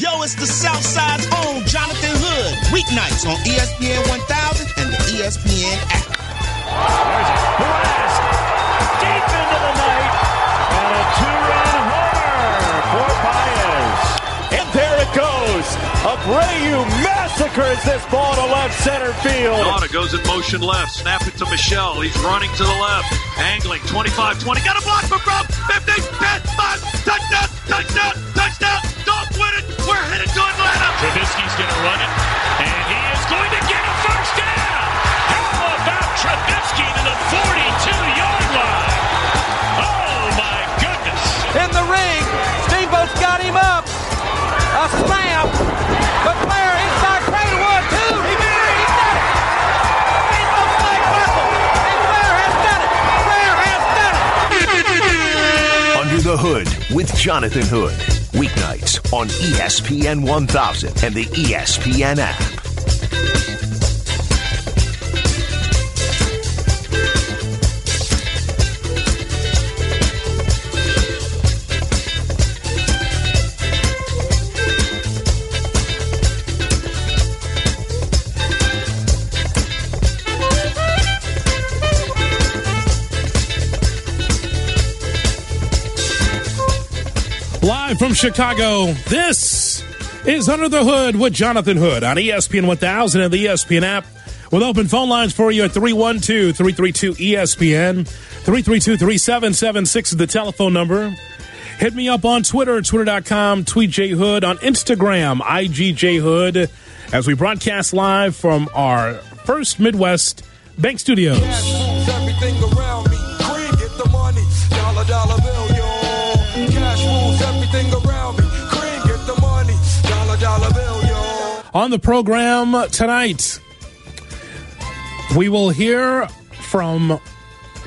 Yo, it's the Southside's own Jonathan Hood. Weeknights on ESPN 1000 and the ESPN app. There's it. Perez. Deep into the night. And a two-run homer for Baez. And there it goes. Abreu massacres this ball to left center field. Nauta goes in motion left. Snap it to Michelle. He's running to the left. Angling 25 20. Got a block for Brown. 50, 10, 5. Touchdown, touchdown, touchdown. Trubisky's going to run it. And he is going to get a first down. How about Trubisky to the 42 yard line? Oh, my goodness. In the ring. Steamboat's got him up. A slam. But Flair inside Cranewood, too. He did it. He did it. Steamboat's leg buckled. And Flair has done it. Flair has done it. Under the Hood with Jonathan Hood. Weeknights on ESPN 1000 and the ESPN app. Live from Chicago, this is Under the Hood with Jonathan Hood on ESPN 1000 and the ESPN app with open phone lines for you at 312 332 ESPN. 332 3776 is the telephone number. Hit me up on Twitter, twitter.com, tweet J Hood, on Instagram, IGJ Hood, as we broadcast live from our first Midwest Bank Studios. On the program tonight, we will hear from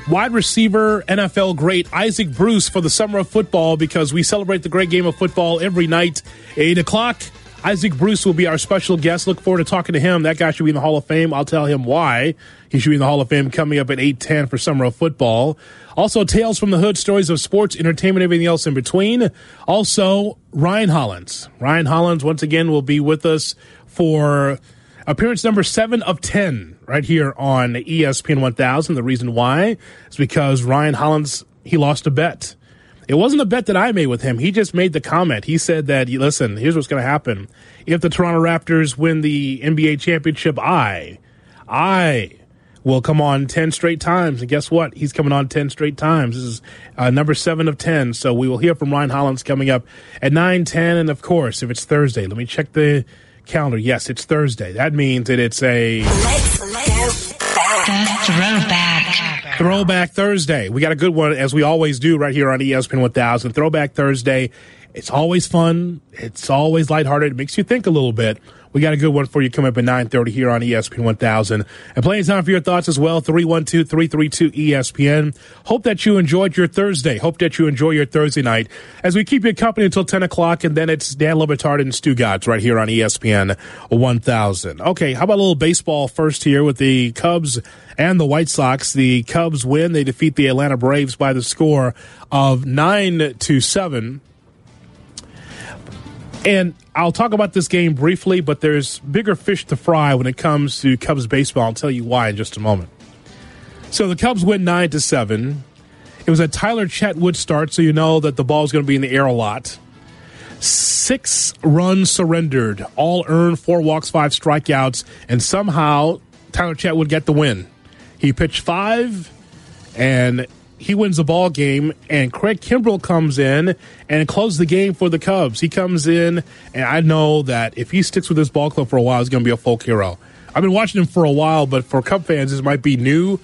wide receiver NFL great Isaac Bruce for the summer of football because we celebrate the great game of football every night, 8 o'clock. Isaac Bruce will be our special guest. Look forward to talking to him. That guy should be in the Hall of Fame. I'll tell him why he should be in the Hall of Fame coming up at 8:10 for summer of football. Also, tales from the hood, stories of sports, entertainment, everything else in between. Also, Ryan Hollins. Ryan Hollins once again will be with us for appearance number seven of 10 right here on ESPN 1000. The reason why is because Ryan Hollins, he lost a bet. It wasn't a bet that I made with him. He just made the comment. He said that, listen, here's what's going to happen. If the Toronto Raptors win the NBA championship, I, I will come on 10 straight times. And guess what? He's coming on 10 straight times. This is uh, number seven of 10. So we will hear from Ryan Hollins coming up at 9, 10. And of course, if it's Thursday, let me check the calendar. Yes, it's Thursday. That means that it's a Throwback. Throwback Thursday. We got a good one, as we always do right here on ESPN 1000. Throwback Thursday. It's always fun. It's always lighthearted. It makes you think a little bit. We got a good one for you coming up at 9.30 here on ESPN 1000. And plenty of time for your thoughts as well, 312-332-ESPN. Hope that you enjoyed your Thursday. Hope that you enjoy your Thursday night as we keep you company until 10 o'clock, and then it's Dan Le Batard and Stugotz right here on ESPN 1000. Okay, how about a little baseball first here with the Cubs and the White Sox. The Cubs win. They defeat the Atlanta Braves by the score of 9 to 7. And I'll talk about this game briefly, but there's bigger fish to fry when it comes to Cubs baseball. I'll tell you why in just a moment. So the Cubs win 9 to 7. It was a Tyler Chatwood start, so you know that the ball is going to be in the air a lot. Six runs surrendered, all earned, four walks, five strikeouts, and somehow Tyler Chatwood got the win. He pitched five, and he wins the ball game, and Craig Kimbrel comes in and closes the game for the Cubs. He comes in, and I know that if he sticks with this ball club for a while, he's going to be a folk hero. I've been watching him for a while, but for Cub fans, this might be new.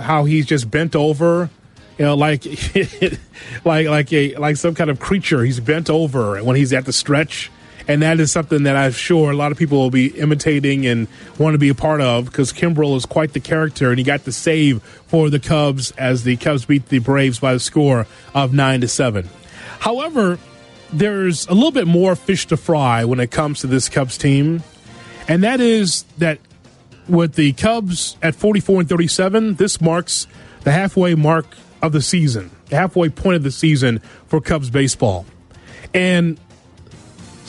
How he's just bent over, you know, like like like a like some kind of creature. He's bent over when he's at the stretch and that is something that I'm sure a lot of people will be imitating and want to be a part of because Kimbrel is quite the character, and he got the save for the Cubs as the Cubs beat the Braves by the score of nine to seven. However, there's a little bit more fish to fry when it comes to this Cubs team, and that is that with the Cubs at 44 and 37, this marks the halfway mark of the season, the halfway point of the season for Cubs baseball, and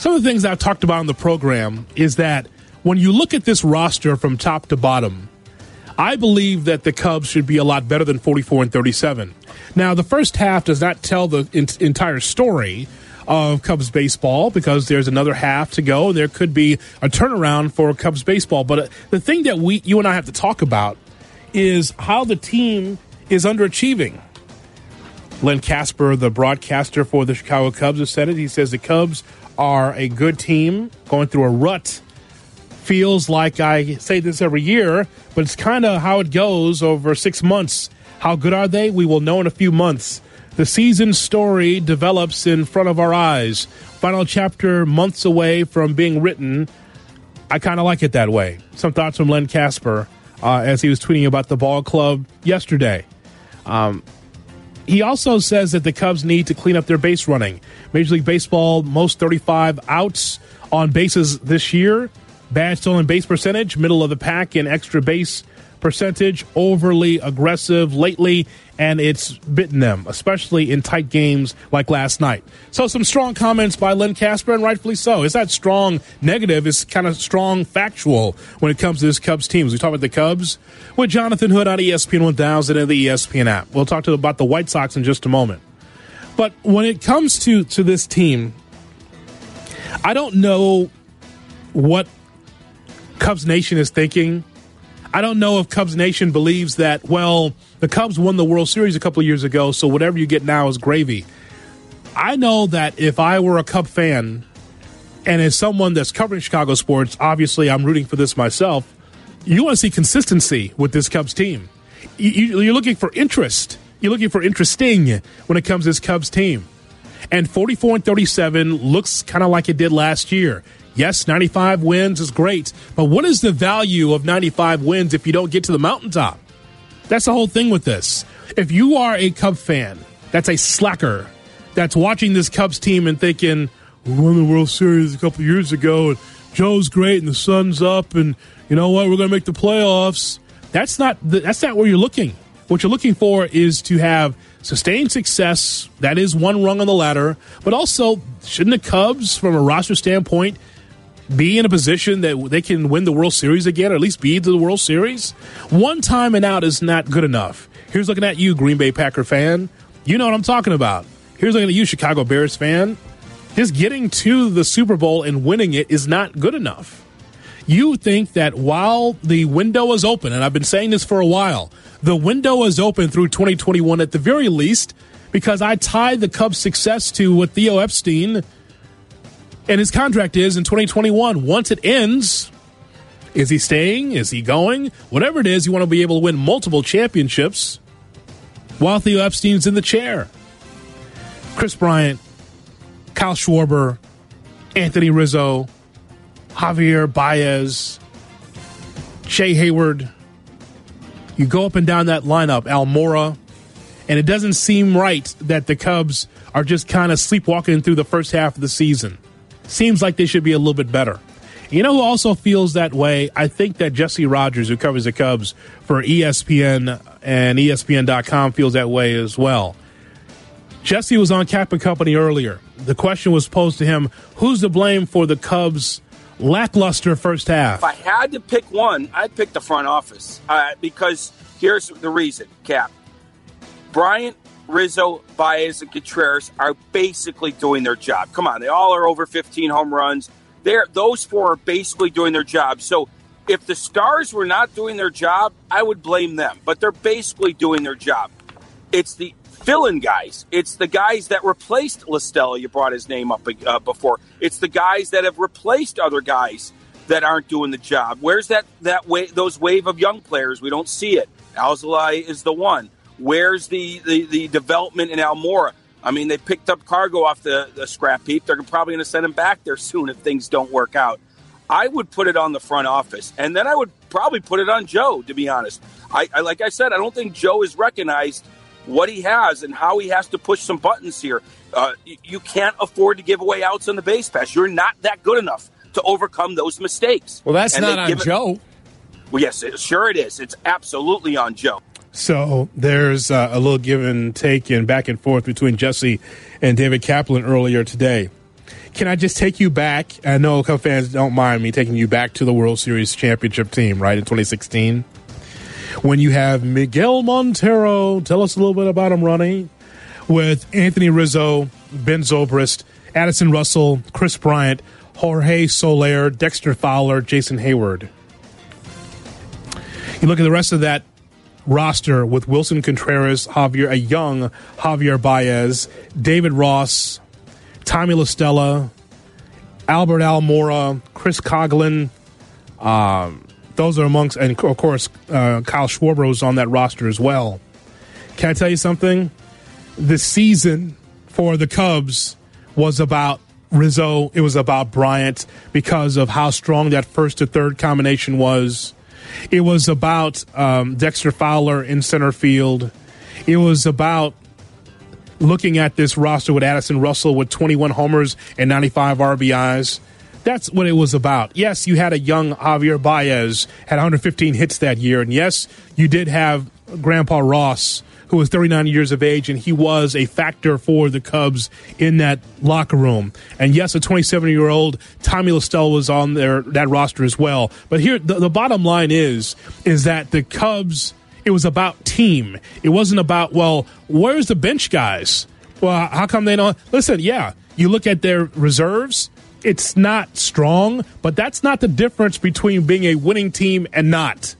some of the things I've talked about on the program is that when you look at this roster from top to bottom, I believe that the Cubs should be a lot better than 44 and 37. Now, the first half does not tell the in- entire story of Cubs baseball because there's another half to go and there could be a turnaround for Cubs baseball. But uh, the thing that we, you and I have to talk about is how the team is underachieving. Len Kasper, the broadcaster for the Chicago Cubs, has said it. He says the Cubs are a good team going through a rut. Feels like I say this every year, but it's kind of how it goes over six months. How good are they? We will know in a few months. The season story develops in front of our eyes. Final chapter months away from being written. I kind of like it that way. Some thoughts from Len Kasper uh, as he was tweeting about the ball club yesterday. Um, he also says that the Cubs need to clean up their base running. Major League Baseball, most 35 outs on bases this year. Bad stolen base percentage, middle of the pack in extra base percentage, overly aggressive lately, and it's bitten them, especially in tight games like last night. So, some strong comments by Len Kasper, and rightfully so. Is that strong negative? It's kind of strong factual when it comes to this Cubs team. We talk about the Cubs with Jonathan Hood on ESPN 1000 and the ESPN app. We'll talk to about the White Sox in just a moment. But when it comes to, to this team, I don't know what Cubs Nation is thinking. I don't know if Cubs Nation believes that, well, the Cubs won the World Series a couple of years ago, so whatever you get now is gravy. I know that if I were a Cub fan and as someone that's covering Chicago sports, obviously I'm rooting for this myself. You want to see consistency with this Cubs team. You, you're looking for interest. You're looking for interesting when it comes to this Cubs team. And 44 and 37 looks kind of like it did last year. Yes, 95 wins is great, but what is the value of 95 wins if you don't get to the mountaintop? That's the whole thing with this. If you are a Cub fan, that's a slacker, that's watching this Cubs team and thinking, we won the World Series a couple years ago, and Joe's great, and the sun's up, and you know what, we're going to make the playoffs. That's not the, that's not where you're looking. What you're looking for is to have sustained success. That is one rung on the ladder, but also shouldn't the Cubs, from a roster standpoint, be in a position that they can win the World Series again, or at least be to the World Series? One time and out is not good enough. Here's looking at you, Green Bay Packer fan. You know what I'm talking about. Here's looking at you, Chicago Bears fan. Just getting to the Super Bowl and winning it is not good enough. You think that while the window is open, and I've been saying this for a while, the window is open through 2021 at the very least, because I tied the Cubs' success to what Theo Epstein and his contract is in 2021. Once it ends, is he staying? Is he going? Whatever it is, you want to be able to win multiple championships while Theo Epstein's in the chair. Kris Bryant, Kyle Schwarber, Anthony Rizzo, Javier Baez, Shea Heyward. You go up and down that lineup, Almora, and it doesn't seem right that the Cubs are just kind of sleepwalking through the first half of the season. Seems like they should be a little bit better. You know who also feels that way? I think that Jesse Rogers, who covers the Cubs for ESPN and ESPN.com, feels that way as well. Jesse was on Cap and Company earlier. The question was posed to him who's to blame for the Cubs' lackluster first half? If I had to pick one, I'd pick the front office uh, because here's the reason, Cap. Bryant, Rizzo, Baez, and Contreras are basically doing their job. Come on, they all are over 15 home runs. They're, those four are basically doing their job. So if the Stars were not doing their job, I would blame them. But they're basically doing their job. It's the fill-in guys. It's the guys that replaced La Stella. You brought his name up uh, before. It's the guys that have replaced other guys that aren't doing the job. Where's that that way? Those wave of young players, we don't see it. Alzolay is the one. Where's the the, the development in Almora? I mean, they picked up CarGo off the, the scrap heap. They're probably going to send him back there soon if things don't work out. I would put it on the front office, and then I would probably put it on Joe. To be honest, I, I like I said, I don't think Joe has recognized what he has and how he has to push some buttons here. Uh, you, you can't afford to give away outs on the base pass. You're not that good enough to overcome those mistakes. Well, that's And not on it- Joe. Well, yes, it, sure it is. It's absolutely on Joe. So there's uh, a little give and take and back and forth between Jesse and David Kaplan earlier today. Can I just take you back? I know Cub fans don't mind me taking you back to the World Series championship team, right, in 2016? When you have Miguel Montero, tell us a little bit about him, Ronnie, with Anthony Rizzo, Ben Zobrist, Addison Russell, Kris Bryant, Jorge Soler, Dexter Fowler, Jason Heyward. You look at the rest of that roster with Willson Contreras, Javier, a young Javier Baez, David Ross, Tommy La Stella, Albert Almora, Chris Coghlan. Um, those are amongst, and of course, uh, Kyle Schwarber was on that roster as well. Can I tell you something? The season for the Cubs was about Rizzo. It was about Bryant because of how strong that first to third combination was. It was about um, Dexter Fowler in center field. It was about looking at this roster with Addison Russell with 21 homers and 95 RBIs. That's what it was about. Yes, you had a young Javier Baez, had 115 hits that year. And yes, you did have Grandpa Ross, who was 39 years of age, and he was a factor for the Cubs in that locker room. And yes, a 27 year old Tommy La Stella was on their that roster as well. But here, the, the bottom line is, is that the Cubs, it was about team. It wasn't about, well, where's the bench guys? Well, how come they don't? Listen, yeah, you look at their reserves, it's not strong, but that's not the difference between being a winning team and not.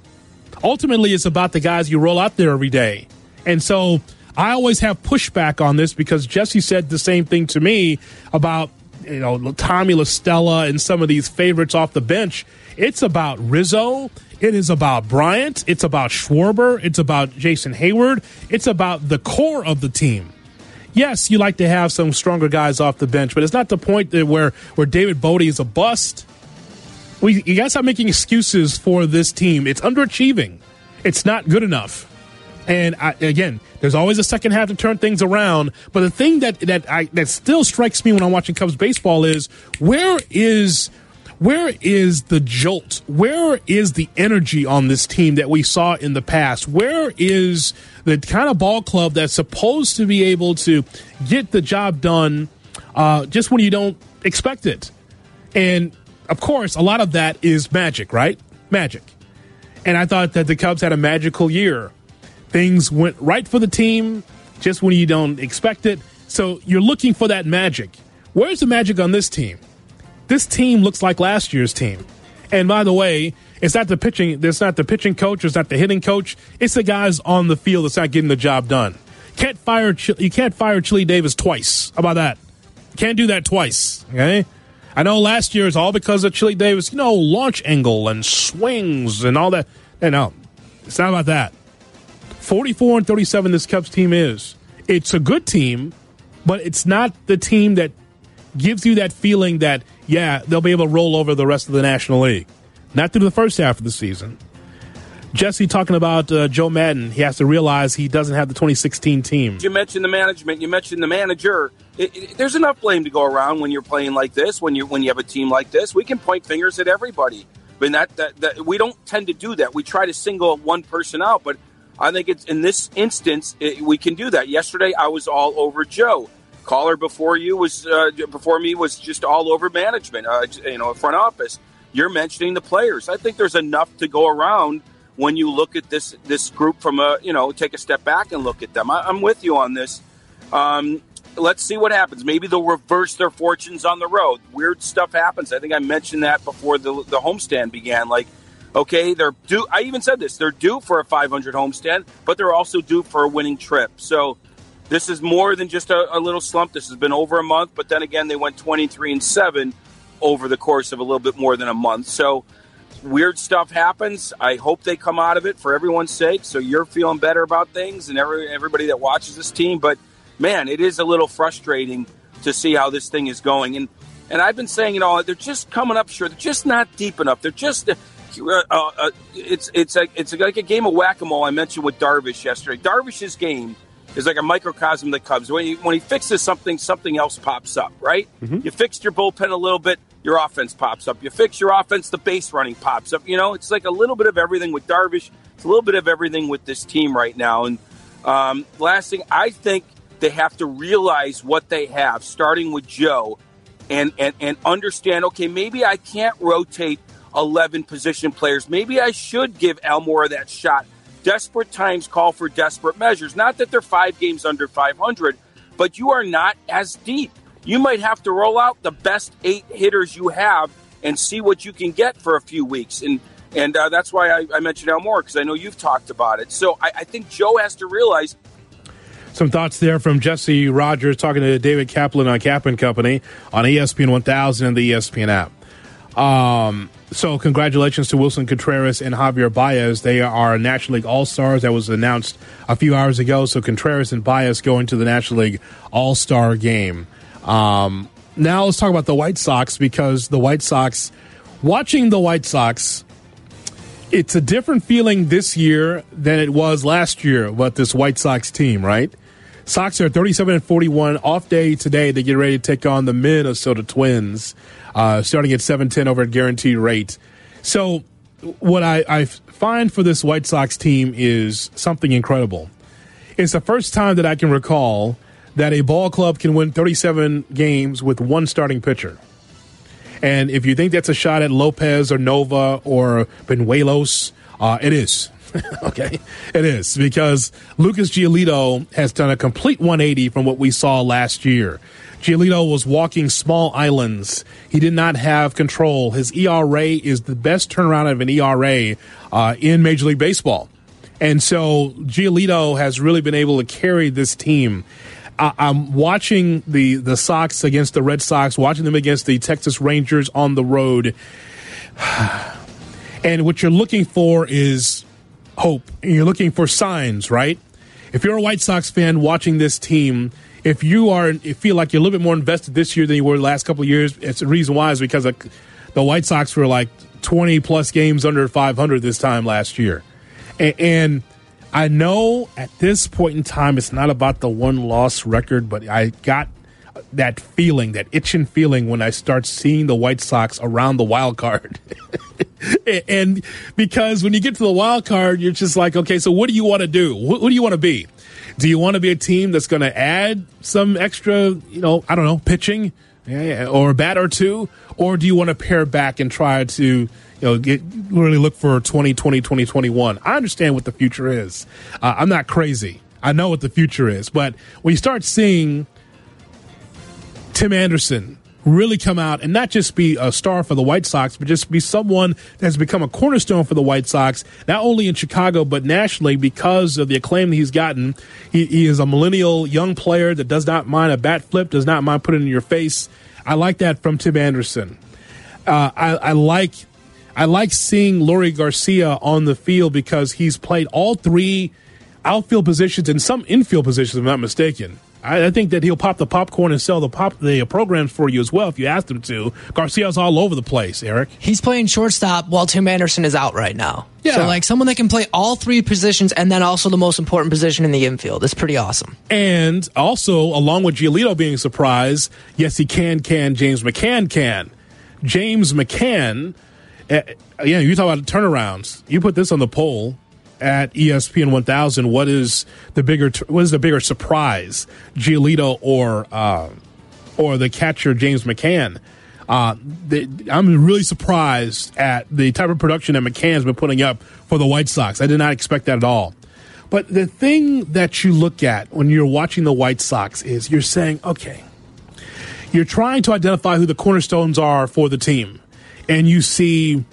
Ultimately, it's about the guys you roll out there every day. And so I always have pushback on this because Jesse said the same thing to me about you know Tommy La Stella and some of these favorites off the bench. It's about Rizzo. It is about Bryant. It's about Schwarber. It's about Jason Heyward. It's about the core of the team. Yes, you like to have some stronger guys off the bench, but it's not the point that where where David Bote is a bust. We you guys stop making excuses for this team. It's underachieving. It's not good enough. And I, again, there's always a second half to turn things around. But the thing that that I, that still strikes me when I'm watching Cubs baseball is where is where is the jolt? Where is the energy on this team that we saw in the past? Where is the kind of ball club that's supposed to be able to get the job done uh, just when you don't expect it? And of course, a lot of that is magic, right? Magic. And I thought that the Cubs had a magical year things went right for the team just when you don't expect it. So you're looking for that magic. Where's the magic on this team? This team looks like last year's team. And by the way, it's not the pitching. It's not the pitching coach. It's not the hitting coach. It's the guys on the field that's not getting the job done. Can't fire. You can't fire Chili Davis twice. How about that? Can't do that twice. Okay. I know last year is all because of Chili Davis. You know, launch angle and swings and all that. And no, it's not about that. 44 and 37 this Cubs team is. It's a good team, but it's not the team that gives you that feeling that, yeah, they'll be able to roll over the rest of the National League. Not through the first half of the season. Jesse talking about uh, Joe Maddon. He has to realize he doesn't have the 2016 team. You mentioned the management. You mentioned the manager. It, it, there's enough blame to go around when you're playing like this. When you when you have a team like this, we can point fingers at everybody. But that, that, that we don't tend to do that. We try to single one person out, but I think it's in this instance it, we can do that. Yesterday, I was all over Joe. Caller before you was uh, before me was just all over management. Uh, you know, front office. You're mentioning the players. I think there's enough to go around when you look at this this group from a you know take a step back and look at them. I, am with you on this. Um, let's see what happens. Maybe they'll reverse their fortunes on the road. Weird stuff happens. I think I mentioned that before the the homestand began. Like Okay, they're due. I even said this. They're due for a 500 homestand, but they're also due for a winning trip. So this is more than just a, a, little slump. This has been over a month, but then again, they went 23 and seven over the course of a little bit more than a month. So weird stuff happens. I hope they come out of it for everyone's sake. So you're feeling better about things and every, everybody that watches this team. But man, it is a little frustrating to see how this thing is going. And and I've been saying, you know, they're just coming up short. They're just not deep enough. They're just uh, uh, it's it's a, it's like a game of whack a mole. I mentioned with Darvish yesterday. Darvish's game is like a microcosm of the Cubs. When he when he fixes something, something else pops up. Right? Mm-hmm. You fixed your bullpen a little bit, your offense pops up. You fix your offense, the base running pops up. You know, it's like a little bit of everything with Darvish. It's a little bit of everything with this team right now. And um, last thing, I think they have to realize what they have, starting with Joe and, and, and understand, okay, maybe I can't rotate 11 position players. Maybe I should give Almora that shot. Desperate times call for desperate measures. Not that they're five games under 500, but you are not as deep. You might have to roll out the best eight hitters you have and see what you can get for a few weeks. And and uh, that's why I, I mentioned Almora because I know you've talked about it. So I, I think Joe has to realize Some thoughts there from Jesse Rogers talking to David Kaplan on Kaplan Company on ESPN 1000 and the ESPN app. Um, so congratulations to Willson Contreras and Javier Baez. They are National League All Stars. That was announced a few hours ago. So Contreras and Baez going to the National League All Star game. Um, now let's talk about the White Sox because the White Sox, watching the White Sox, it's a different feeling this year than it was last year with this White Sox team, right? Sox are 37 and 41. Off day today. They get ready to take on the Minnesota Twins, uh, starting at 7-10 over at guaranteed rate. So, what I, I find for this White Sox team is something incredible. It's the first time that I can recall that a ball club can win 37 games with one starting pitcher. And if you think that's a shot at Lopez or Nova or Banuelos, uh, it is. okay, it is because Lucas Giolito has done a complete 180 from what we saw last year. Giolito was walking small islands. He did not have control. His ERA is the best turnaround of an ERA uh, in Major League Baseball. And so Giolito has really been able to carry this team. I- I'm watching the, the Sox against the Red Sox, watching them against the Texas Rangers on the road. And what you're looking for is hope. And you're looking for signs, right? If you're a White Sox fan watching this team, if you are you feel like you're a little bit more invested this year than you were the last couple of years, it's the reason why is because the White Sox were like 20 plus games under 500 this time last year. And, and I know at this point in time it's not about the one loss record, but I got that feeling, that itching feeling when I start seeing the White Sox around the wild card. and because when you get to the wild card, you're just like, okay, so what do you want to do? What, what do you want to be? Do you want to be a team that's going to add some extra, you know, I don't know, pitching yeah, yeah, or a bat or two? Or do you want to pare back and try to, you know, get really look for 2020, 2021? I understand what the future is. Uh, I'm not crazy. I know what the future is. But when you start seeing Tim Anderson really come out and not just be a star for the White Sox, but just be someone that has become a cornerstone for the White Sox, not only in Chicago, but nationally because of the acclaim that he's gotten. He, he is a millennial young player that does not mind a bat flip, does not mind putting in your face. I like that from Tim Anderson. Uh, I, I like. I like seeing Leury Garcia on the field because he's played all three outfield positions and some infield positions, if I'm not mistaken. I, I think that he'll pop the popcorn and sell the pop the programs for you as well if you ask him to. Garcia's all over the place, Eric. He's playing shortstop while Tim Anderson is out right now. Yeah. So like someone that can play all three positions and then also the most important position in the infield. It's pretty awesome. And also, along with Giolito being surprised, yes, he can, can, James McCann can. James McCann, uh, yeah, you talk about turnarounds. You put this on the poll at ESPN 1000. What is the bigger, what is the bigger surprise, Giolito or, uh, or the catcher James McCann? Uh, the, I'm really surprised at the type of production that McCann's been putting up for the White Sox. I did not expect that at all. But the thing that you look at when you're watching the White Sox is you're saying, okay, you're trying to identify who the cornerstones are for the team. And you see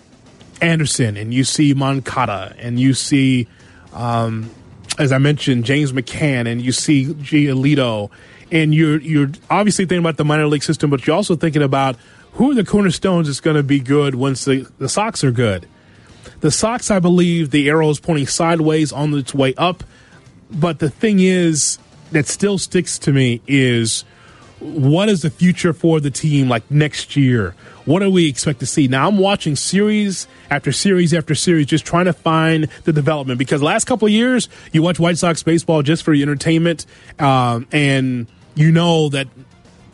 Anderson and you see Moncada and you see, um, as I mentioned, James McCann and you see Giolito. And you're, you're obviously thinking about the minor league system, but you're also thinking about who are the cornerstones that's going to be good once the, the Sox are good. The Sox, I believe, the arrow is pointing sideways on its way up. But the thing is that still sticks to me is what is the future for the team like next year? What do we expect to see? Now I'm watching series after series after series, just trying to find the development because last couple of years you watch White Sox baseball just for entertainment, um, and you know that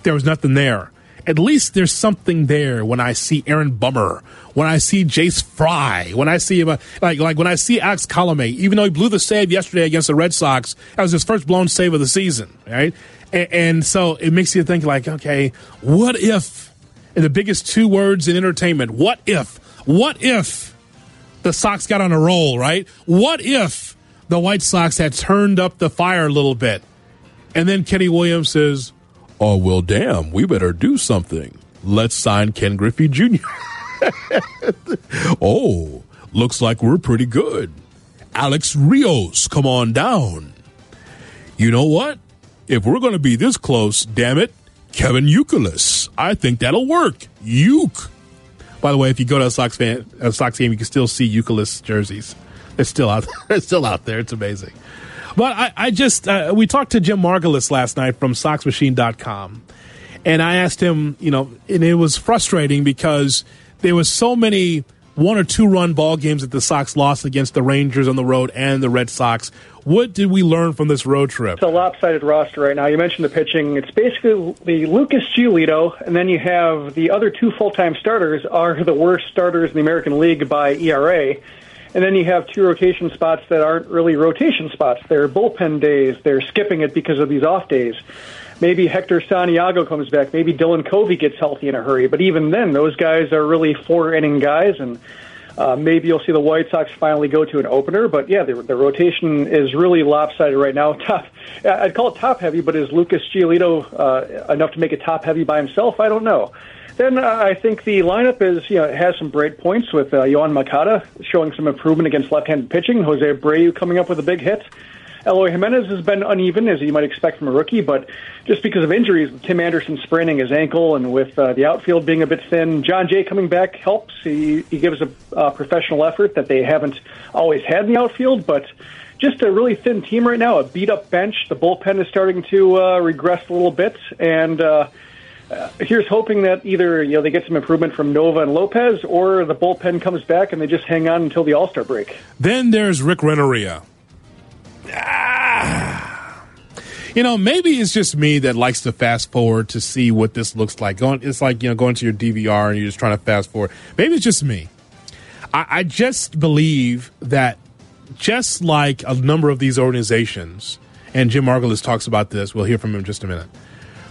there was nothing there. At least there's something there when I see Aaron Bummer, when I see Jace Fry, when I see him, like like when I see Alex Colome, even though he blew the save yesterday against the Red Sox, that was his first blown save of the season, right? And, and so it makes you think like, okay, what if? The biggest two words in entertainment: what if? What if the Sox got on a roll? Right? What if the White Sox had turned up the fire a little bit? And then Kenny Williams says, "Oh well, damn, we better do something. Let's sign Ken Griffey Jr." oh, looks like we're pretty good. Alex Rios, come on down. You know what? If we're going to be this close, damn it, Kevin Youkilis. I think that'll work. Uke. By the way, if you go to a Sox fan, a Sox game, you can still see Youkilis jerseys. It's still out. There. It's still out there. It's amazing. But I, I just uh, we talked to Jim Margalus last night from SoxMachine.com, and I asked him, you know, and it was frustrating because there was so many one or two run ball games that the Sox lost against the Rangers on the road and the Red Sox. What did we learn from this road trip? It's a lopsided roster right now. You mentioned the pitching. It's basically the Lucas Giolito, and then you have the other two full time starters are the worst starters in the American League by ERA. And then you have two rotation spots that aren't really rotation spots. They're bullpen days. They're skipping it because of these off days. Maybe Hector Santiago comes back. Maybe Dylan Covey gets healthy in a hurry. But even then, those guys are really four inning guys, and uh, maybe you'll see the White Sox finally go to an opener. But yeah, the, the rotation is really lopsided right now. Top, I'd call it top heavy, but is Lucas Giolito uh, enough to make it top heavy by himself? I don't know. Then uh, I think the lineup is you know has some great points with uh, Yoan Moncada showing some improvement against left-handed pitching. Jose Abreu coming up with a big hit. Eloy Jimenez has been uneven, as you might expect from a rookie, but just because of injuries, with Tim Anderson spraining his ankle and with uh, the outfield being a bit thin, Jon Jay coming back helps. He, he gives a uh, professional effort that they haven't always had in the outfield, but just a really thin team right now, a beat up bench. The bullpen is starting to uh, regress a little bit, and uh, uh, here's hoping that either you know they get some improvement from Nova and Lopez, or the bullpen comes back and they just hang on until the All Star break. Then there's Rick Renteria. You know, maybe it's just me that likes to fast forward to see what this looks like. Going, it's like you know, going to your DVR and you're just trying to fast forward. Maybe it's just me. I, I just believe that, just like a number of these organizations, and Jim Margalus talks about this. We'll hear from him in just a minute.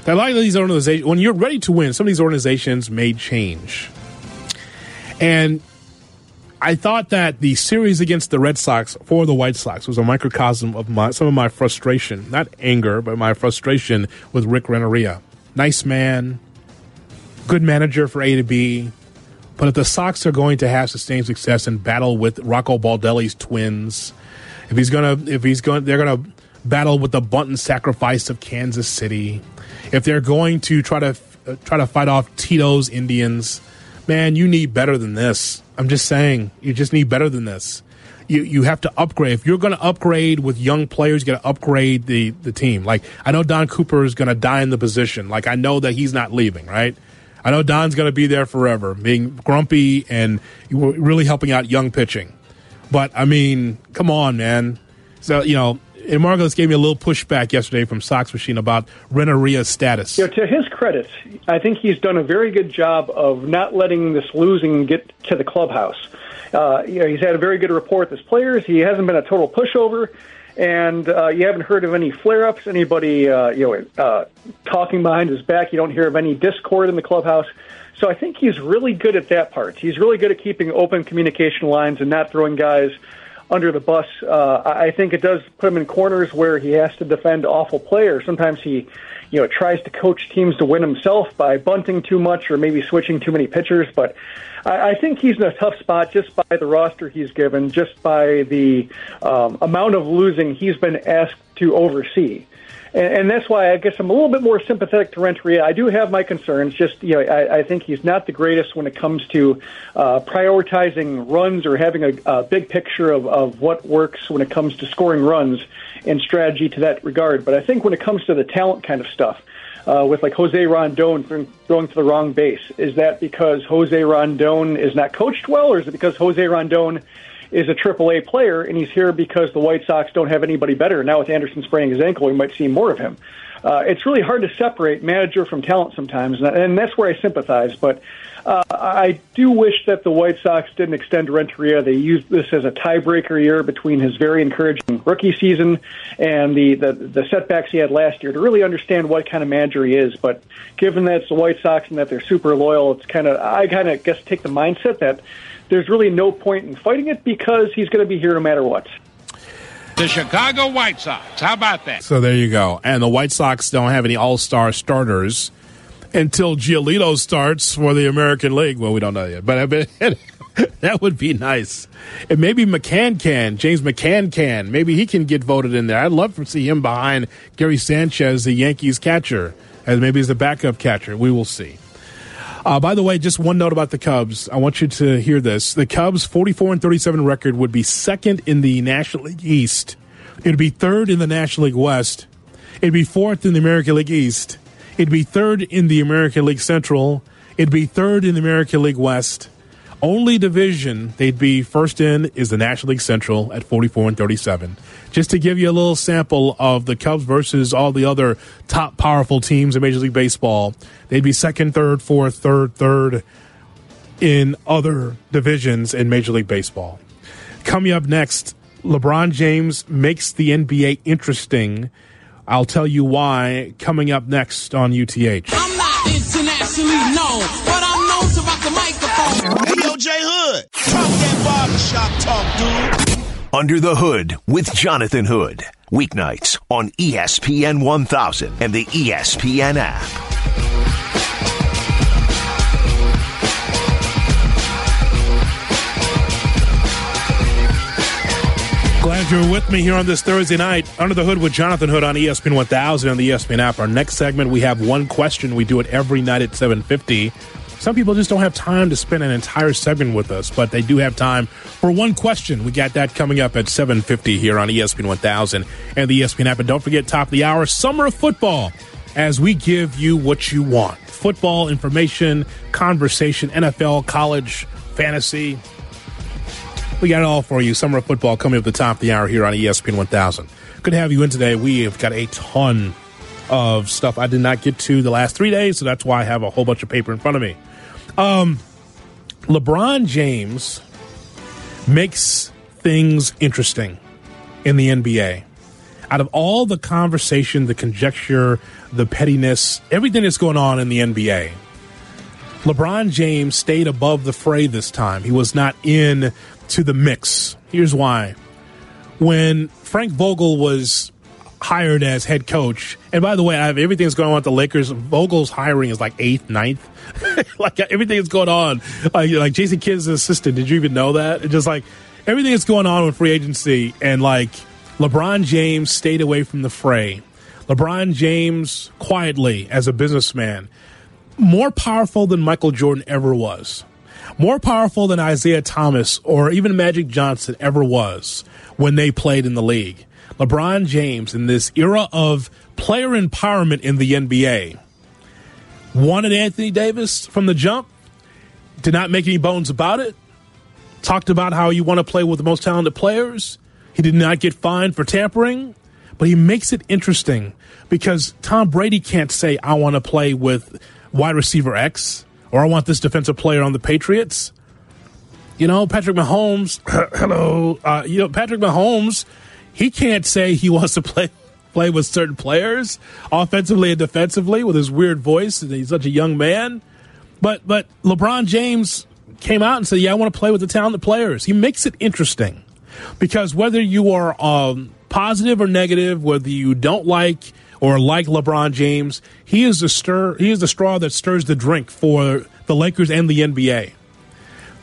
That a lot of these organizations, when you're ready to win, some of these organizations may change. And I thought that the series against the Red Sox for the White Sox was a microcosm of my, some of my frustration, not anger, but my frustration with Rick Renteria. Nice man, good manager for A to B, but if the Sox are going to have sustained success and battle with Rocco Baldelli's twins, if he's gonna, if he's going, they're gonna battle with the bunt and sacrifice of Kansas City. If they're going to try to uh, try to fight off Tito's Indians, man, you need better than this. I'm just saying, you just need better than this. You you have to upgrade. If you're going to upgrade with young players, you got to upgrade the the team. Like I know Don Cooper is going to die in the position. Like I know that he's not leaving, right? I know Don's going to be there forever, being grumpy and really helping out young pitching. But I mean, come on, man. So you know, and Margalus gave me a little pushback yesterday from Sox Machine about Renteria's status. You know, to his credit, I think he's done a very good job of not letting this losing get to the clubhouse. Uh, you know, he's had a very good rapport with his players. He hasn't been a total pushover, and uh, you haven't heard of any flare-ups, anybody uh, you know uh, talking behind his back. You don't hear of any discord in the clubhouse. So I think he's really good at that part. He's really good at keeping open communication lines and not throwing guys under the bus. Uh, I think it does put him in corners where he has to defend awful players. Sometimes he, you know, tries to coach teams to win himself by bunting too much or maybe switching too many pitchers. But I, I think he's in a tough spot just by the roster he's given, just by the um, amount of losing he's been asked to oversee and, and that's why I guess I'm a little bit more sympathetic to Renteria. I do have my concerns. Just you know, I, I think he's not the greatest when it comes to uh, prioritizing runs or having a, a big picture of, of what works when it comes to scoring runs and strategy to that regard. But I think when it comes to the talent kind of stuff. Uh, with like Jose Rondon throwing to the wrong base. Is that because Jose Rondon is not coached well, or is it because Jose Rondon is a AAA player, and he's here because the White Sox don't have anybody better. Now with Anderson spraining his ankle, we might see more of him. Uh, it's really hard to separate manager from talent sometimes, and that's where I sympathize. But uh, I do wish that the White Sox didn't extend Renteria. They used this as a tiebreaker year between his very encouraging rookie season and the, the, the setbacks he had last year to really understand what kind of manager he is. But given that it's the White Sox and that they're super loyal, it's kind of, I kind of guess take the mindset that there's really no point in fighting it because he's going to be here no matter what. The Chicago White Sox. How about that? So there you go. And the White Sox don't have any all star starters until Giolito starts for the American League. Well, we don't know yet, but I mean, that would be nice. And maybe McCann can, James McCann can. Maybe he can get voted in there. I'd love to see him behind Gary Sanchez, the Yankees catcher, as maybe as the backup catcher. We will see. Uh, by the way, just one note about the Cubs. I want you to hear this. The Cubs' 44 and 37 record would be second in the National League East. It'd be third in the National League West. It'd be fourth in the American League East. It'd be third in the American League Central. It'd be third in the American League West. Only division they'd be first in is the National League Central at 44 and 37. Just to give you a little sample of the Cubs versus all the other top powerful teams in Major League Baseball, they'd be second, third, fourth, third, third in other divisions in Major League Baseball. Coming up next, LeBron James makes the NBA interesting. I'll tell you why coming up next on UTH. Yo, J talk that barbershop talk, dude. Under the Hood with Jonathan Hood. Weeknights on ESPN 1000 and the ESPN app. Glad you're with me here on this Thursday night. Under the Hood with Jonathan Hood on ESPN 1000 and the ESPN app. Our next segment, we have one question. We do it every night at 750. Some people just don't have time to spend an entire segment with us, but they do have time for one question. We got that coming up at 750 here on ESPN 1000 and the ESPN app. And don't forget, top of the hour, summer of football, as we give you what you want. Football information, conversation, NFL, college, fantasy, we got it all for you. Summer of football coming up at the top of the hour here on ESPN 1000. Good to have you in today. We have got a ton of stuff I did not get to the last three days, so that's why I have a whole bunch of paper in front of me. Um, LeBron James makes things interesting in the NBA. Out of all the conversation, the conjecture, the pettiness, everything that's going on in the NBA, LeBron James stayed above the fray this time. He was not in to the mix. Here's why. When Frank Vogel was hired as head coach, and by the way, I have everything that's going on with the Lakers. Vogel's hiring is like eighth, ninth. like everything that's going on. Like, like Jason Kidd's assistant. Did you even know that? It's just like everything that's going on with free agency and like LeBron James stayed away from the fray. LeBron James quietly as a businessman, more powerful than Michael Jordan ever was more powerful than Isiah Thomas or even Magic Johnson ever was when they played in the league. LeBron James, in this era of player empowerment in the NBA, wanted Anthony Davis from the jump, did not make any bones about it, talked about how you want to play with the most talented players. He did not get fined for tampering, but he makes it interesting because Tom Brady can't say, I want to play with wide receiver X or I want this defensive player on the Patriots. You know, Patrick Mahomes, hello, uh, you know, Patrick Mahomes, he can't say he wants to play play with certain players offensively and defensively with his weird voice and he's such a young man. But but LeBron James came out and said, "Yeah, I want to play with the talented players." He makes it interesting because whether you are um, positive or negative, whether you don't like or like LeBron James, he is the stir. He is the straw that stirs the drink for the Lakers and the NBA.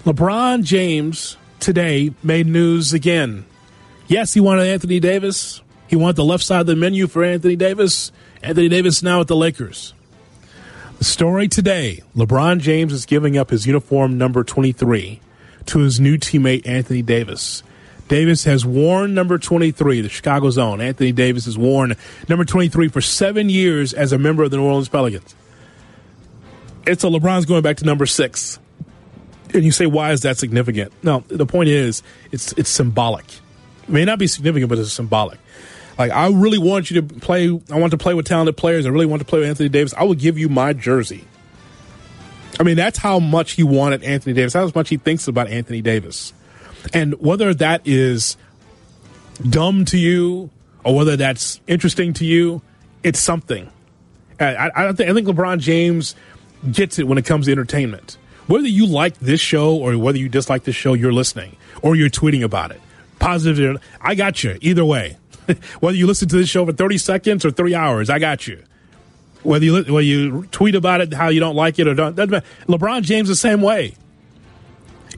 LeBron James today made news again. Yes, he wanted Anthony Davis. He wanted the left side of the menu for Anthony Davis. Anthony Davis now at the Lakers. The story today LeBron James is giving up his uniform number 23 to his new teammate, Anthony Davis. Davis has worn number 23, the Chicago Zone. Anthony Davis has worn number 23 for seven years as a member of the New Orleans Pelicans. And so LeBron's going back to number six. And you say, why is that significant? No, the point is, it's it's symbolic. May not be significant, but it's symbolic. Like I really want you to play. I want to play with talented players. I really want to play with Anthony Davis. I will give you my jersey. I mean, that's how much he wanted Anthony Davis, how much he thinks about Anthony Davis. And whether that is dumb to you or whether that's interesting to you, it's something. I, I, I think LeBron James gets it when it comes to entertainment. Whether you like this show or whether you dislike this show, you're listening or you're tweeting about it. Positive, I got you either way. whether you listen to this show for 30 seconds or three hours, I got you. Whether you whether you tweet about it how you don't like it or don't, LeBron James the same way.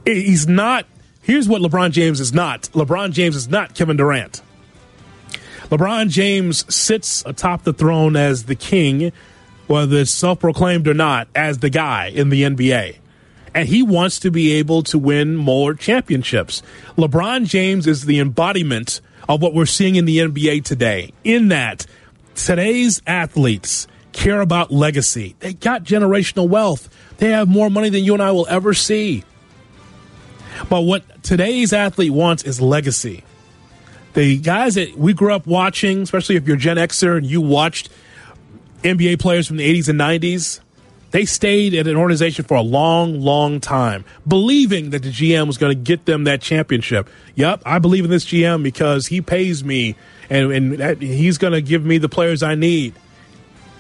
He's not. Here's what LeBron James is not. LeBron James is not Kevin Durant. LeBron James sits atop the throne as the king, whether it's self proclaimed or not, as the guy in the NBA. And he wants to be able to win more championships. LeBron James is the embodiment of what we're seeing in the NBA today, in that today's athletes care about legacy. They got generational wealth. They have more money than you and I will ever see. But what today's athlete wants is legacy the guys that we grew up watching, especially if you're Gen Xer and you watched NBA players from the 80s and 90s, they stayed at an organization for a long, long time, believing that the GM was going to get them that championship. Yep, I believe in this GM because he pays me and, and he's going to give me the players I need.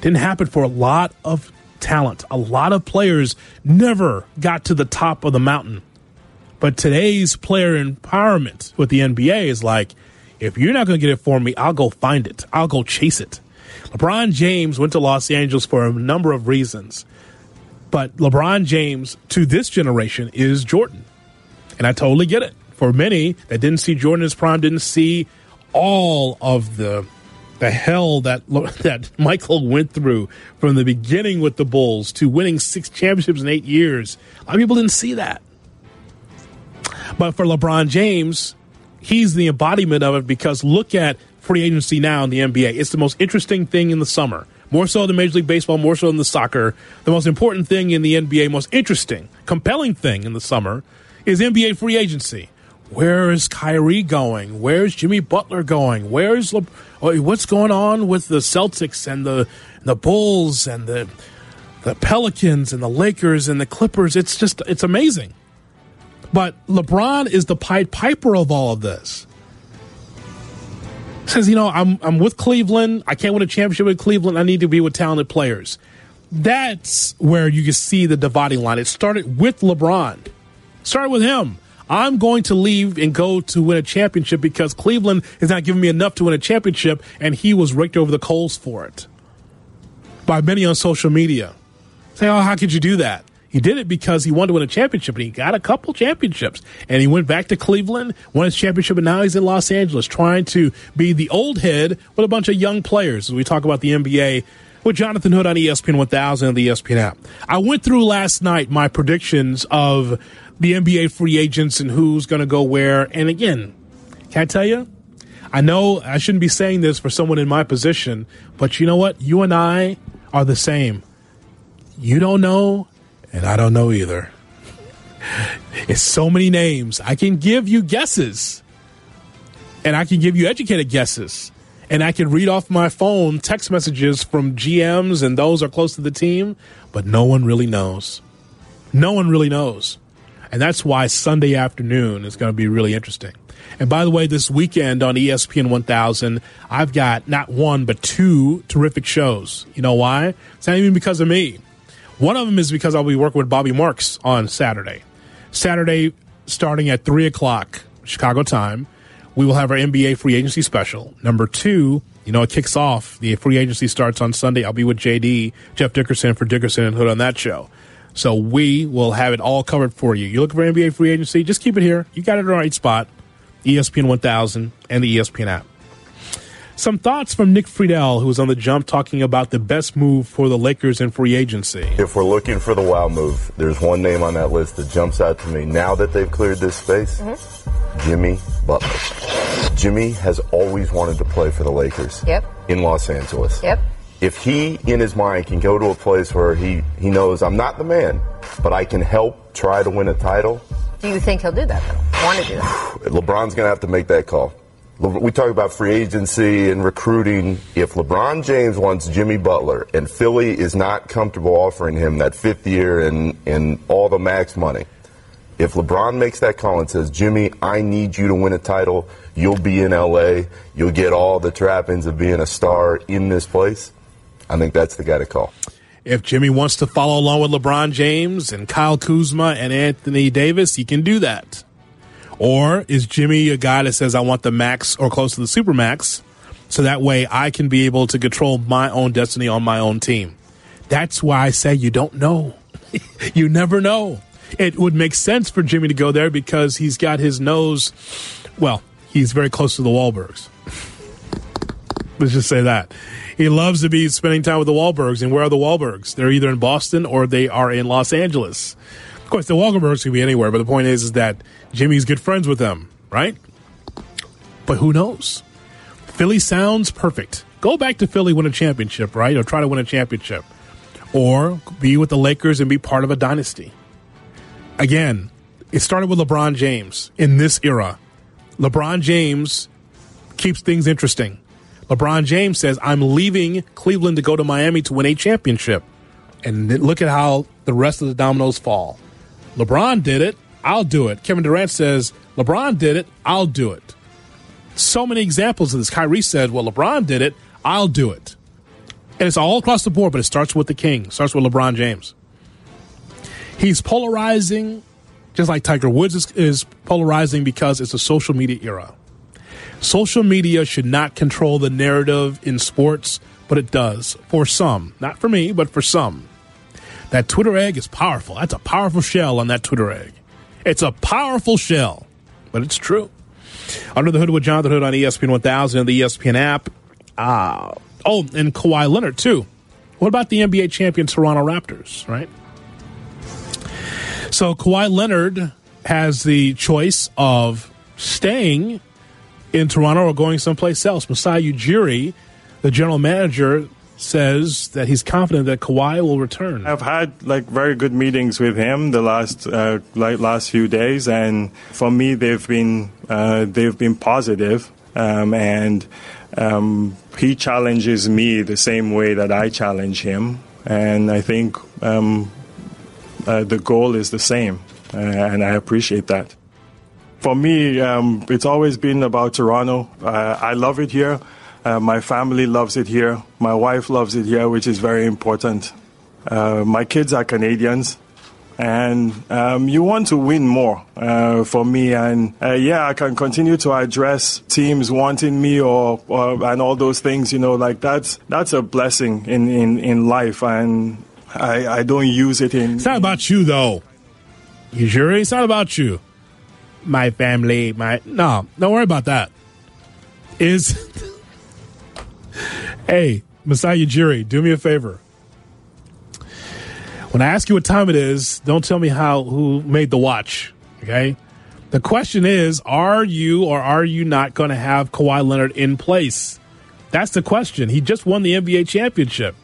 Didn't happen for a lot of talent. A lot of players never got to the top of the mountain. But today's player empowerment with the NBA is like, if you're not going to get it for me, I'll go find it. I'll go chase it. LeBron James went to Los Angeles for a number of reasons. But LeBron James to this generation is Jordan. And I totally get it. For many that didn't see Jordan his prime, didn't see all of the the hell that that Michael went through from the beginning with the Bulls to winning six championships in eight years. A lot of people didn't see that. But for LeBron James, he's the embodiment of it because look at free agency now in the NBA. It's the most interesting thing in the summer. More so than Major League Baseball, more so than the soccer. The most important thing in the NBA, most interesting, compelling thing in the summer is NBA free agency. Where is Kyrie going? Where's Jimmy Butler going? Where's Le- oh, what's going on with the Celtics and the the Bulls and the the Pelicans and the Lakers and the Clippers? It's just it's amazing. But LeBron is the Pied Piper of all of this. Says, you know, I'm I'm with Cleveland. I can't win a championship with Cleveland. I need to be with talented players. That's where you can see the dividing line. It started with LeBron. Started with him. I'm going to leave and go to win a championship because Cleveland is not giving me enough to win a championship, and he was raked over the coals for it by many on social media. Say, oh, how could you do that? He did it because he wanted to win a championship, and he got a couple championships. And he went back to Cleveland, won his championship, and now he's in Los Angeles trying to be the old head with a bunch of young players. As we talk about the NBA with Jonathan Hood on ESPN 1000 and the ESPN app. I went through last night my predictions of the NBA free agents and who's going to go where. And again, can I tell you? I know I shouldn't be saying this for someone in my position, but you know what? You and I are the same. You don't know, and I don't know either. It's so many names. I can give you guesses. And I can give you educated guesses. And I can read off my phone text messages from GMs and those are close to the team, but no one really knows. No one really knows. And that's why Sunday afternoon is going to be really interesting. And by the way, this weekend on ESPN 1000, I've got not one, but two terrific shows. You know why? It's not even because of me. One of them is because I'll be working with Bobby Marks on Saturday. Saturday, starting at 3 o'clock Chicago time, we will have our NBA free agency special. Number two, you know, it kicks off. The free agency starts on Sunday. I'll be with JD, Jeff Dickerson for Dickerson and Hood on that show. So we will have it all covered for you. You look for NBA free agency, just keep it here. You got it in the right spot. ESPN 1000 and the ESPN app. Some thoughts from Nick Friedell, who was on the jump talking about the best move for the Lakers in free agency. If we're looking for the wow move, there's one name on that list that jumps out to me. Now that they've cleared this space, mm-hmm. Jimmy Butler. Jimmy has always wanted to play for the Lakers. Yep. In Los Angeles. Yep. If he, in his mind, can go to a place where he, he knows I'm not the man, but I can help try to win a title. Do you think he'll do that, though? Want to do that? LeBron's going to have to make that call. We talk about free agency and recruiting. If LeBron James wants Jimmy Butler and Philly is not comfortable offering him that fifth year and, and all the max money, if LeBron makes that call and says, Jimmy, I need you to win a title, you'll be in LA, you'll get all the trappings of being a star in this place, I think that's the guy to call. If Jimmy wants to follow along with LeBron James and Kyle Kuzma and Anthony Davis, he can do that. Or is Jimmy a guy that says, I want the max or close to the super max, so that way I can be able to control my own destiny on my own team? That's why I say you don't know. you never know. It would make sense for Jimmy to go there because he's got his nose, well, he's very close to the Wahlbergs. Let's just say that. He loves to be spending time with the Wahlbergs. And where are the Wahlbergs? They're either in Boston or they are in Los Angeles. Of course, the Wahlbergs could be anywhere, but the point is, is that Jimmy's good friends with them, right? But who knows? Philly sounds perfect. Go back to Philly, win a championship, right? Or try to win a championship. Or be with the Lakers and be part of a dynasty. Again, it started with LeBron James in this era. LeBron James keeps things interesting. LeBron James says, I'm leaving Cleveland to go to Miami to win a championship. And look at how the rest of the dominoes fall. LeBron did it. I'll do it. Kevin Durant says, LeBron did it. I'll do it. So many examples of this. Kyrie said, Well, LeBron did it. I'll do it. And it's all across the board, but it starts with the king, starts with LeBron James. He's polarizing, just like Tiger Woods is, is polarizing because it's a social media era. Social media should not control the narrative in sports, but it does for some. Not for me, but for some. That Twitter egg is powerful. That's a powerful shell on that Twitter egg. It's a powerful shell, but it's true. Under the Hood with Jonathan Hood on ESPN 1000 and the ESPN app. Uh, oh, and Kawhi Leonard, too. What about the NBA champion Toronto Raptors, right? So Kawhi Leonard has the choice of staying in Toronto or going someplace else. Masai Ujiri, the general manager, says that he's confident that Kawhi will return. I've had like very good meetings with him the last uh, like last few days, and for me, they've been uh, they've been positive, um, and um, he challenges me the same way that I challenge him, and I think um, uh, the goal is the same, uh, and I appreciate that. For me, um, it's always been about Toronto. Uh, I love it here. Uh, my family loves it here. My wife loves it here, which is very important. Uh, my kids are Canadians, and um, you want to win more uh, for me. And uh, yeah, I can continue to address teams wanting me or, or and all those things. You know, like that's that's a blessing in in, in life, and I, I don't use it in. It's not about you, though. You sure? It's not about you. My family, my. No, don't worry about that. Is. hey, Masai Ujiri, do me a favor. When I ask you what time it is, don't tell me how who made the watch. Okay? The question is, are you or are you not going to have Kawhi Leonard in place? That's the question. He just won the NBA championship.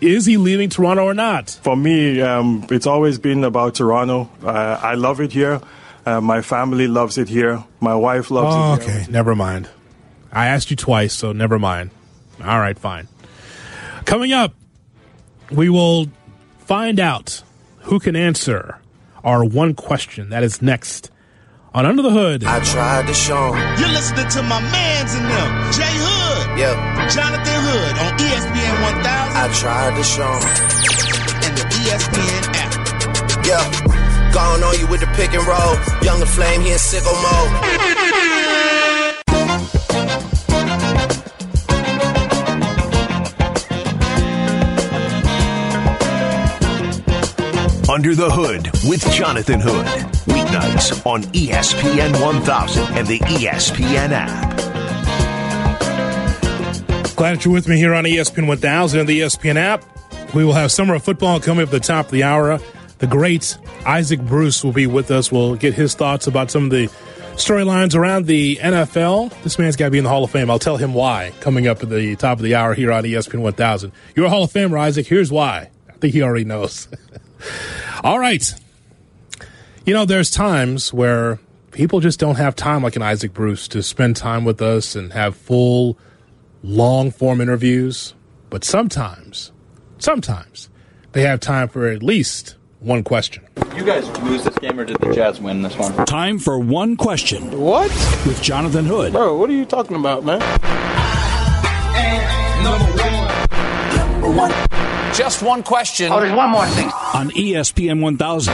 Is he leaving Toronto or not? For me, um, it's always been about Toronto. Uh, I love it here. Uh, my family loves it here. My wife loves Oh, it here. okay, never mind. I asked you twice, so never mind. All right, fine. Coming up, we will find out who can answer our one question. That is next on Under the Hood. I tried to show 'em. You're listening to my mans in them, Jay Hood, Yep, Jonathan Hood on ESPN 1000 I tried to show 'em. and the ESPN app. Yeah, gone on you with the pick and roll. Younger flame, he in sicko mode. Under the Hood with Jonathan Hood. Weeknights on ESPN 1000 and the ESPN app. Glad that you're with me here on ESPN 1000 and the ESPN app. We will have summer of football coming up at the top of the hour. The great Isaac Bruce will be with us. We'll get his thoughts about some of the storylines around the NFL. This man's got to be in the Hall of Fame. I'll tell him why coming up at the top of the hour here on ESPN 1000. You're a Hall of Famer, Isaac. Here's why. I think he already knows. All right. You know, there's times where people just don't have time like an Isaac Bruce to spend time with us and have full, long form interviews. But sometimes, sometimes they have time for at least one question. You guys lose this game, or did the Jazz win this one? Time for one question. What? With Jonathan Hood. Bro, what are you talking about, man? Just one question. Oh, there's one more thing. On ESPN 1000.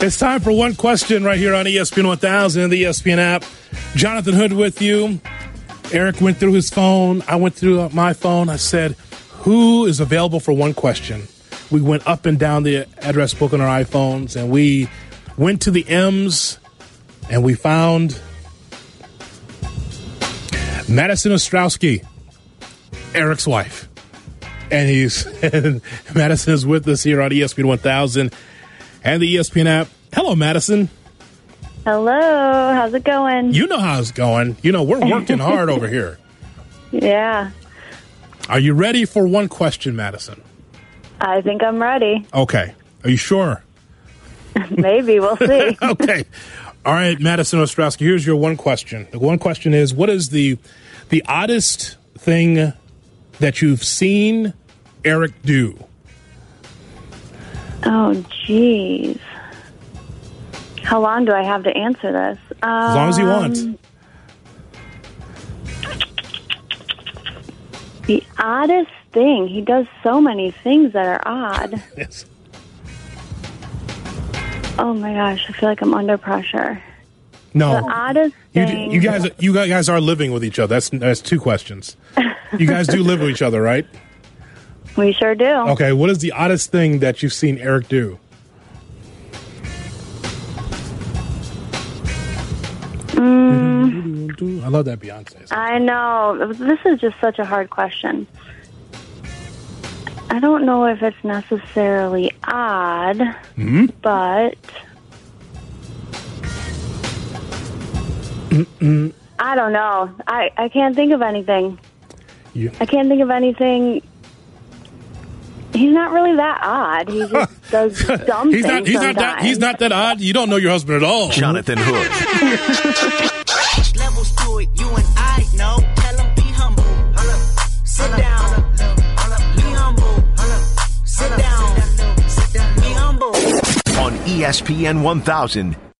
It's time for one question right here on ESPN 1000 and the ESPN app. Jonathan Hood with you. Eric went through his phone. I went through my phone. I said, Who is available for one question? We went up and down the address book on our iPhones and we went to the M's and we found Madison Ostrowski, Eric's wife. And he's and Madison is with us here on ESPN 1000 and the ESPN app. Hello, Madison. Hello, how's it going? You know how it's going. You know, we're working hard over here. Yeah, Are you ready for one question, Madison? I think I'm ready. Okay. Are you sure? Maybe we'll see. okay. All right, Madison Ostrowski, here's your one question. The one question is what is the the oddest thing that you've seen Eric do? Oh, jeez. How long do I have to answer this? As long as you want. Um, The oddest thing. He does so many things that are odd. Yes. Oh my gosh, I feel like I'm under pressure. No. The oddest You, thing. you guys you guys are living with each other. That's that's two questions. You guys do live with each other, right? We sure do. Okay, what is the oddest thing that you've seen Eric do? Mm, I love that Beyonce. I know. This is just such a hard question. I don't know if it's necessarily odd, Hmm? but Mm-mm. I don't know. I, I can't think of anything. You- I can't think of anything. He's not really that odd. He just does dumb He's things not. He's not that. sometimes. He's not that odd. You don't know your husband at all. Jonathan Hood. ESPN 1000